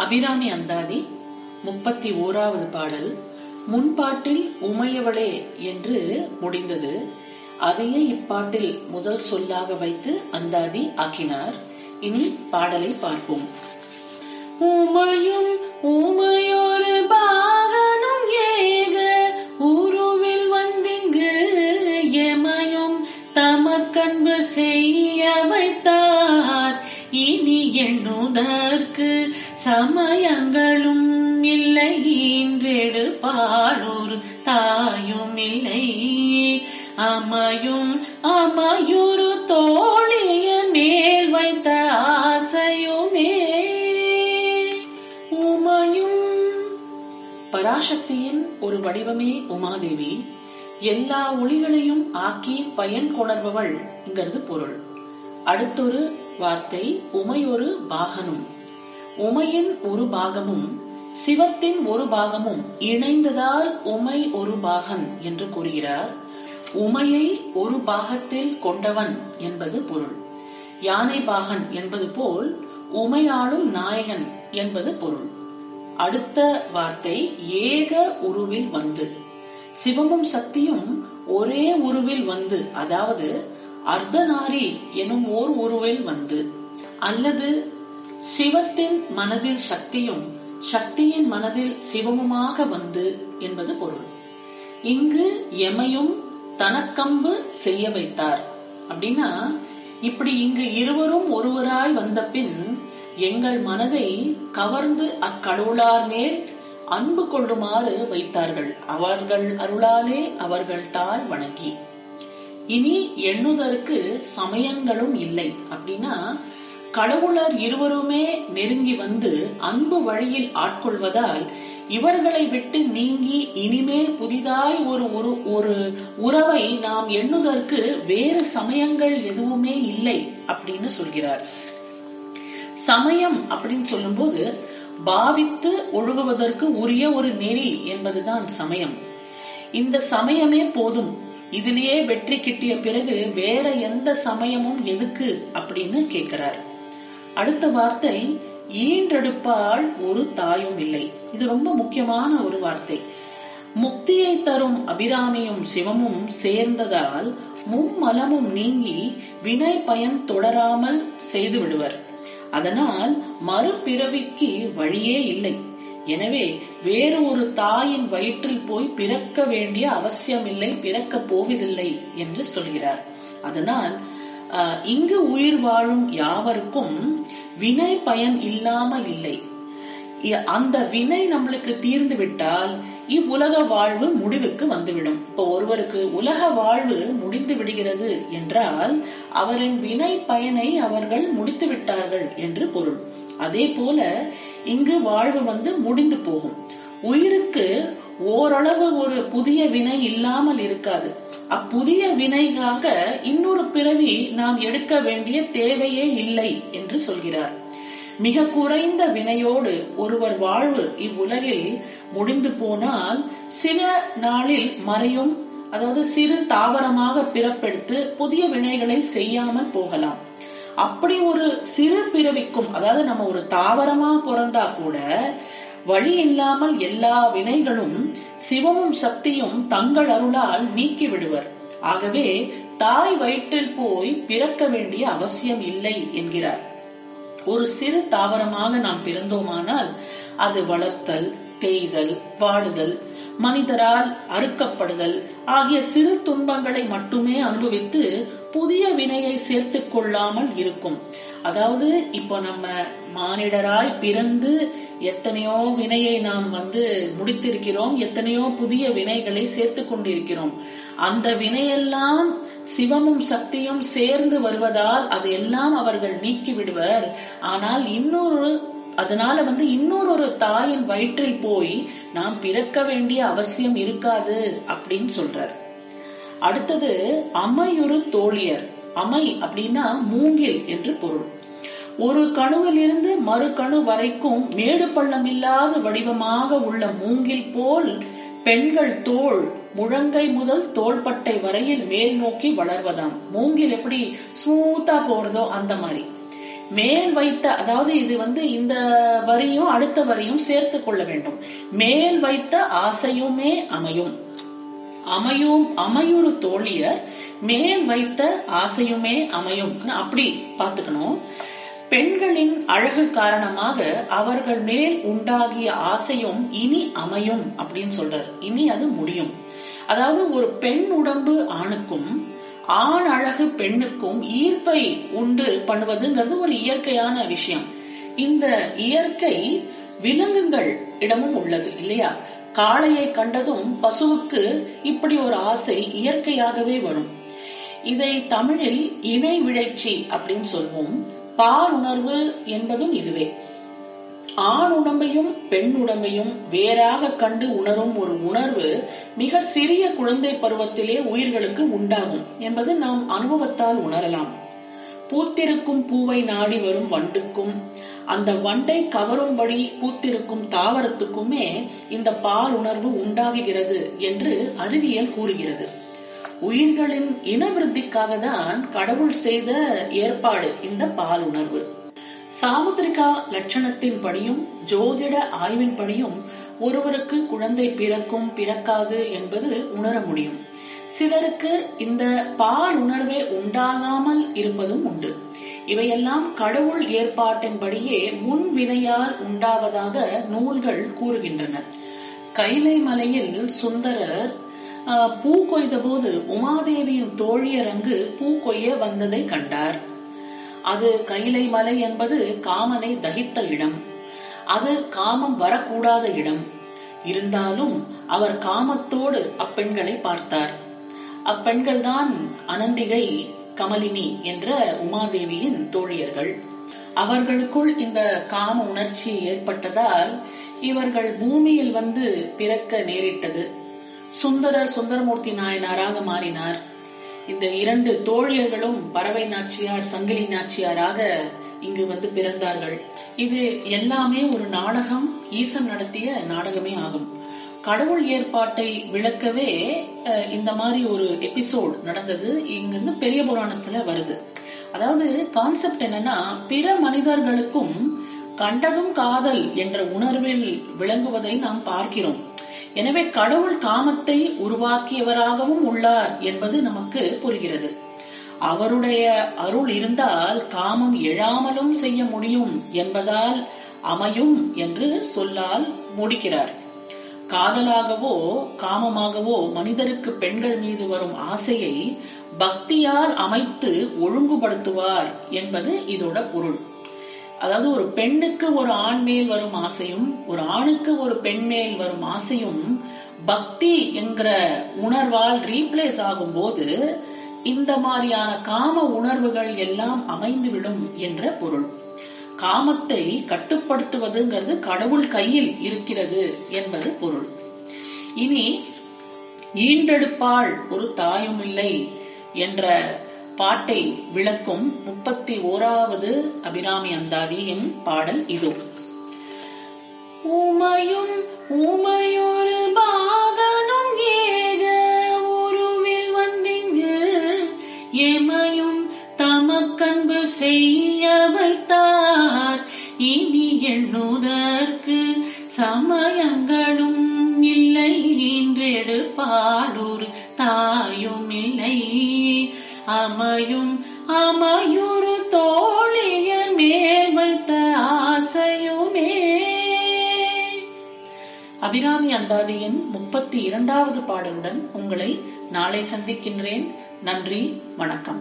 அபிராமி அந்தாதி முப்பத்தி ஓராவது பாடல் முன்பாட்டில் உமையவளே என்று முடிந்தது. அதையே இப்பாட்டில் முதல் சொல்லாக வைத்து அந்தாதி ஆக்கினார். இனி பாடலை பார்ப்போம். உமையும் உமையோ ஒரு தாயும் இல்லை. அமையும் அமையுறு தோழிய மேல் வைத்த ஆசையுமே. உமையும் பராசக்தியின் ஒரு வடிவமே உமாதேவி. எல்லா ஒளிகளையும் ஆக்கி பயன் கொணர்பவள்ங்கிறது பொருள். அடுத்தொரு வார்த்தை உமையொரு பாகனும். உமையின் ஒரு பாகமும் சிவத்தின் ஒரு பாகமும் இணைந்ததால் உமை ஒரு பாகன் என்று கூறுகிறார். உமையை ஒரு பாகத்தில் கொண்டவன் என்பது பொருள். யானை பாகன் என்பது போல் உமையாளும் நாயகன் என்பது பொருள். அடுத்த வார்த்தை ஏக உருவில் வந்து. சிவமும் சக்தியும் ஒரே உருவில் வந்து அதாவது அர்த்தநாரி எனும் ஓர் உருவில் வந்து. அல்லது சிவத்தின் மனதில் சக்தியும் சக்தியின் மனதில் சிவமுமாக வந்து என்பது பொருள். இங்கு எமையும் தனக்கம்பு செய்ய வைத்தார். அப்படின்னா இப்படி இங்கு இருவரும் ஒருவராய் வந்த பின் எங்கள் மனதை கவர்ந்து அக்கடவுளார் மேல் அன்பு கொள்ளுமாறு வைத்தார்கள். அவர்கள் அருளாலே அவர்கள் தாழ் வணங்கி. இனி எண்ணுதற்கு சமயங்களும் இல்லை. அப்படின்னா கடவுளர் இருவருமே நெருங்கி வந்து அன்பு வழியில் ஆட்கொள்வதால் இவர்களை விட்டு நீங்கி இனிமேல் புதிதாய் ஒரு ஒரு ஒரு உறவை நாம் எண்ணுதற்கு வேறு சமயங்கள் எதுவுமே இல்லை அப்படின்னு சொல்கிறார். சமயம் அப்படின்னு சொல்லும்போது பாவித்து ஒழுகுவதற்கு உரிய ஒரு நெறி என்பதுதான் சமயம். இந்த சமயமே போதும். இதிலேயே வெற்றி கிட்டிய பிறகு வேற எந்த சமயமும் எதுக்கு அப்படின்னு கேட்கிறார். அடுத்த வார்த்தை ஈன்றெடுப்பால் ஒரு தாயும் இல்லை. இது ரொம்ப முக்கியமான ஒரு வார்த்தை. முக்தியை தரும் அபிராமியும் சிவமும் சேர்ந்ததால் மும்மலமும் நீங்கி வினை பயன் தொடராமல் செய்து விடுவர். அதனால் மறுபிறவிக்கு வழியே இல்லை. எனவே வேறு ஒரு தாயின் வயிற்றில் போய் பிறக்க வேண்டிய அவசியமில்லை பிறக்க போவதில்லை என்று சொல்கிறார். அதனால் இங்கு உயிர் வாழும் யாவருக்கும் வினை பயன் இல்லாமல் இல்லை. அந்த வினை நம்மளுக்கு தீர்ந்து விட்டால் இவ்வுலக வாழ்வு முடிவுக்கு வந்துவிடும். இப்போ ஒருவருக்கு உலக வாழ்வு முடிந்து விடுகிறது என்றால் அவரின் வினை பயனை அவர்கள் முடித்து விட்டார்கள் என்று பொருள். அதே போல இங்கு வாழ்வு வந்து முடிந்து போகும். உயிருக்கு ஓரளவு ஒரு புதிய வினை இல்லாமல் இருக்காது. அப்புதிய வினைக்காக இன்னொரு பிறவி நாம் எடுக்க வேண்டிய தேவையே இல்லை என்று சொல்கிறார். மிக குறைந்த வினையோடு ஒருவர் வாழ்வு இவ்வுலகில் முடிந்து போனால் சில நாளில் மறையும் அதாவது சிறு தாவரமாக பிறப்பெடுத்து புதிய வினைகளை செய்யாமல் போகலாம். அப்படி ஒரு சிறு பிறவிக்கும் அதாவது நம்ம ஒரு தாவரமா பிறந்தா கூட வழி இல்லாமல் எல்லா வினைகளும் சிவமும் சக்தியும் தங்கள் அருளால் நீக்கி விடுவர் ஆகவே தாய் வயிற்றில் போய் பிறக்க வேண்டிய அவசியம் இல்லை என்கிறார். ஒரு சிறு தாவரமாக நாம் பிறந்தோமானால் அது வளர்த்தல் தேய்தல் வாடுதல் மனிதரால் அறுக்கப்படுதல் ஆகிய சிறு துன்பங்களை மட்டுமே அனுபவித்து புதிய வினையை சேர்த்து கொள்ளாமல் இருக்கும். அதாவது இப்போ நம்ம மானிடராய் பிறந்து எத்தனையோ வினையை நாம் வந்து முடித்திருக்கிறோம் எத்தனையோ புதிய வினைகளை சேர்த்து கொண்டிருக்கிறோம். அந்த வினையெல்லாம் சிவமும் சக்தியும் சேர்ந்து வருவதால் அதையெல்லாம் அவர்கள் நீக்கி விடுவர். ஆனால் இன்னொரு அதனால வந்து இன்னொரு தாயின் வயிற்றில் போய் நாம் பிறக்க வேண்டிய அவசியம் இருக்காது அப்படின்னு சொல்றார். அடுத்தது அமையுறு தோழியர். அமை அப்படின்னா மூங்கில் என்று பொருள். ஒரு கணுவிலிருந்து மறு கணு வரைக்கும் மேடு பள்ளம் இல்லாத வடிவமாக உள்ள மூங்கில் போல் பெண்கள் தோல் முழங்கை முதல் தோள்பட்டை வரையில் மேல் நோக்கி வளர்வதாம். மூங்கில் எப்படி ஸ்மூத்தா போறதோ அந்த மாதிரி. மேல் வைத்த அதாவது இது வந்து இந்த வரியும் அடுத்த வரியும் சேர்த்து கொள்ள வேண்டும். மேல் வைத்த ஆசையுமே அமையும். அமையும் அமையுறு தோழியர் மேல் வைத்த ஆசையுமே அமையும். அப்படி பார்த்துக்கணும். பெண்களின் அழகு காரணமாக அவர்கள் மேல் உண்டாகிய ஆசையும் இனி அமையும் அப்படின்னு சொல்றார். இனி அது முடியும். அதாவது ஒரு பெண் உடம்பு ஆணுக்கும் ஆண் அழகு பெண்ணுக்கும் ஈர்ப்பை உண்டு பண்ணுவதுங்கிறது ஒரு இயற்கையான விஷயம். இந்த இயற்கை விலங்குகள் இடமும் உள்ளது இல்லையா? காளையை கண்டதும் பசுவுக்கு இப்படி ஒரு ஆசை இயற்கையாகவே வரும். இதை தமிழில் இணை விழைச்சி அப்படின்னு சொல்வோம். பால் உணர்வு என்பதும் இதுவே. ஆண் உடம்பையும் பெண் உடம்பையும் வேறாக கண்டு உணரும் ஒரு உணர்வு மிக சிறிய குழந்தை பருவத்திலே உயிர்களுக்கு உண்டாகும் என்பது நாம் அனுபவத்தால் உணரலாம். பூத்திருக்கும் பூவை நாடி வரும் வண்டுக்கும் அந்த வண்டை கவரும்படி பூத்திருக்கும் தாவரத்துக்குமே இந்த பால் உணர்வு உண்டாகுகிறது என்று அறிவியல் கூறுகிறது. உயிர்களின் இனவிருத்திக்காக தான் கடவுள் செய்த ஏற்பாடு இந்த பால் உணர்வு. சாமுத்திரிகா லட்சணத்தின் படியும் ஜோதிட ஆய்வின் படியும் ஒருவருக்கு குழந்தை பிறக்கும் பிறக்காது என்பது உணர முடியும். சிலருக்கு இந்த பால் உணர்வே உண்டாகாமல் இருப்பதும் உண்டு. இவையெல்லாம் கடவுள் ஏற்பாட்டின்படியே முன் வினையால் உண்டாவதாக நூல்கள் கூறுகின்றன. கைலை மலையில் சுந்தரர் பூ கொய்த போது உமாதேவியின் தோழியர் அங்கு பூ கொய்ய வந்ததை கண்டார். அது கைலை மலை என்பது காமனை தகித்த இடம். அது காமம் வரக்கூடாத இடம். இருந்தாலும் அவர் காமத்தோடு அப்பெண்களை பார்த்தார். அப்பெண்கள் தான் அனந்திகை கமலினி என்ற உமாதேவியின் தோழியர்கள். அவர்களுக்குள் இந்த காம உணர்ச்சி ஏற்பட்டதால் இவர்கள் பூமியில் வந்து பிறக்க நேரிட்டது. சுந்தரர் சுந்தரமூர்த்தி நாயனாராக மாறினார். இந்த இரண்டு தோழியர்களும் பறவை நாச்சியார் சங்கிலி நாச்சியாராக இங்கு வந்து பிறந்தார்கள். இது எல்லாமே ஒரு நாடகம் ஈசன் நடத்திய நாடகமே ஆகும். கடவுள் ஏற்பாட்டை விளக்கவே இந்த மாதிரி ஒரு எபிசோட் நடந்தது. இங்கிருந்து பெரிய புராணத்துல வருது. அதாவது கான்செப்ட் என்னன்னா பிற மனிதர்களுக்கும் கண்டதும் காதல் என்ற உணர்வில் விளங்குவதை நாம் பார்க்கிறோம். எனவே கடவுள் காமத்தை உருவாக்கியவராகவும் உள்ளார் என்பது நமக்கு புரிகிறது. அவருடைய அருள் இருந்தால் காமம் எழாமலும் செய்ய முடியும் என்பதால் அமையும் என்று சொல்லால் முடிக்கிறார். காதலாகவோ காமமாகவோ மனிதருக்கு பெண்கள் மீது வரும் ஆசையை பக்தியால் அமைத்து ஒழுங்குபடுத்துவார் என்பது இதோட பொருள். அதாவது ஒரு பெண்ணுக்கு ஒரு ஆண் மேல் வரும் ஆசையும் ஒரு ஆணுக்கு ஒரு பெண் மேல் வரும் ஆசையும் பக்தி என்கிற உணர்வால் ரீப்ளேஸ் ஆகும் போது இந்த மாதிரியான காம உணர்வுகள் எல்லாம் அமைந்துவிடும் என்ற பொருள். காமத்தை கட்டுப்படுத்துவதுங்கிறது கடவுள் கையில் இருக்கிறது என்பது பொருள். இனி ஈண்டெடுப்பாள் ஒரு தாயும் இல்லை என்ற பாட்டை விளக்கும் முப்பத்தி ஓராவது அபிராமி அந்தாதியின் பாடல் இதோ. உமையும் உமையொரு பா ஆசையும் அமையுறு தோழியர் மேல் வைத்த ஆசையுமே. அபிராமி அந்தாதியின் முப்பத்தி இரண்டாவது பாடலுடன் உங்களை நாளை சந்திக்கின்றேன். நன்றி வணக்கம்.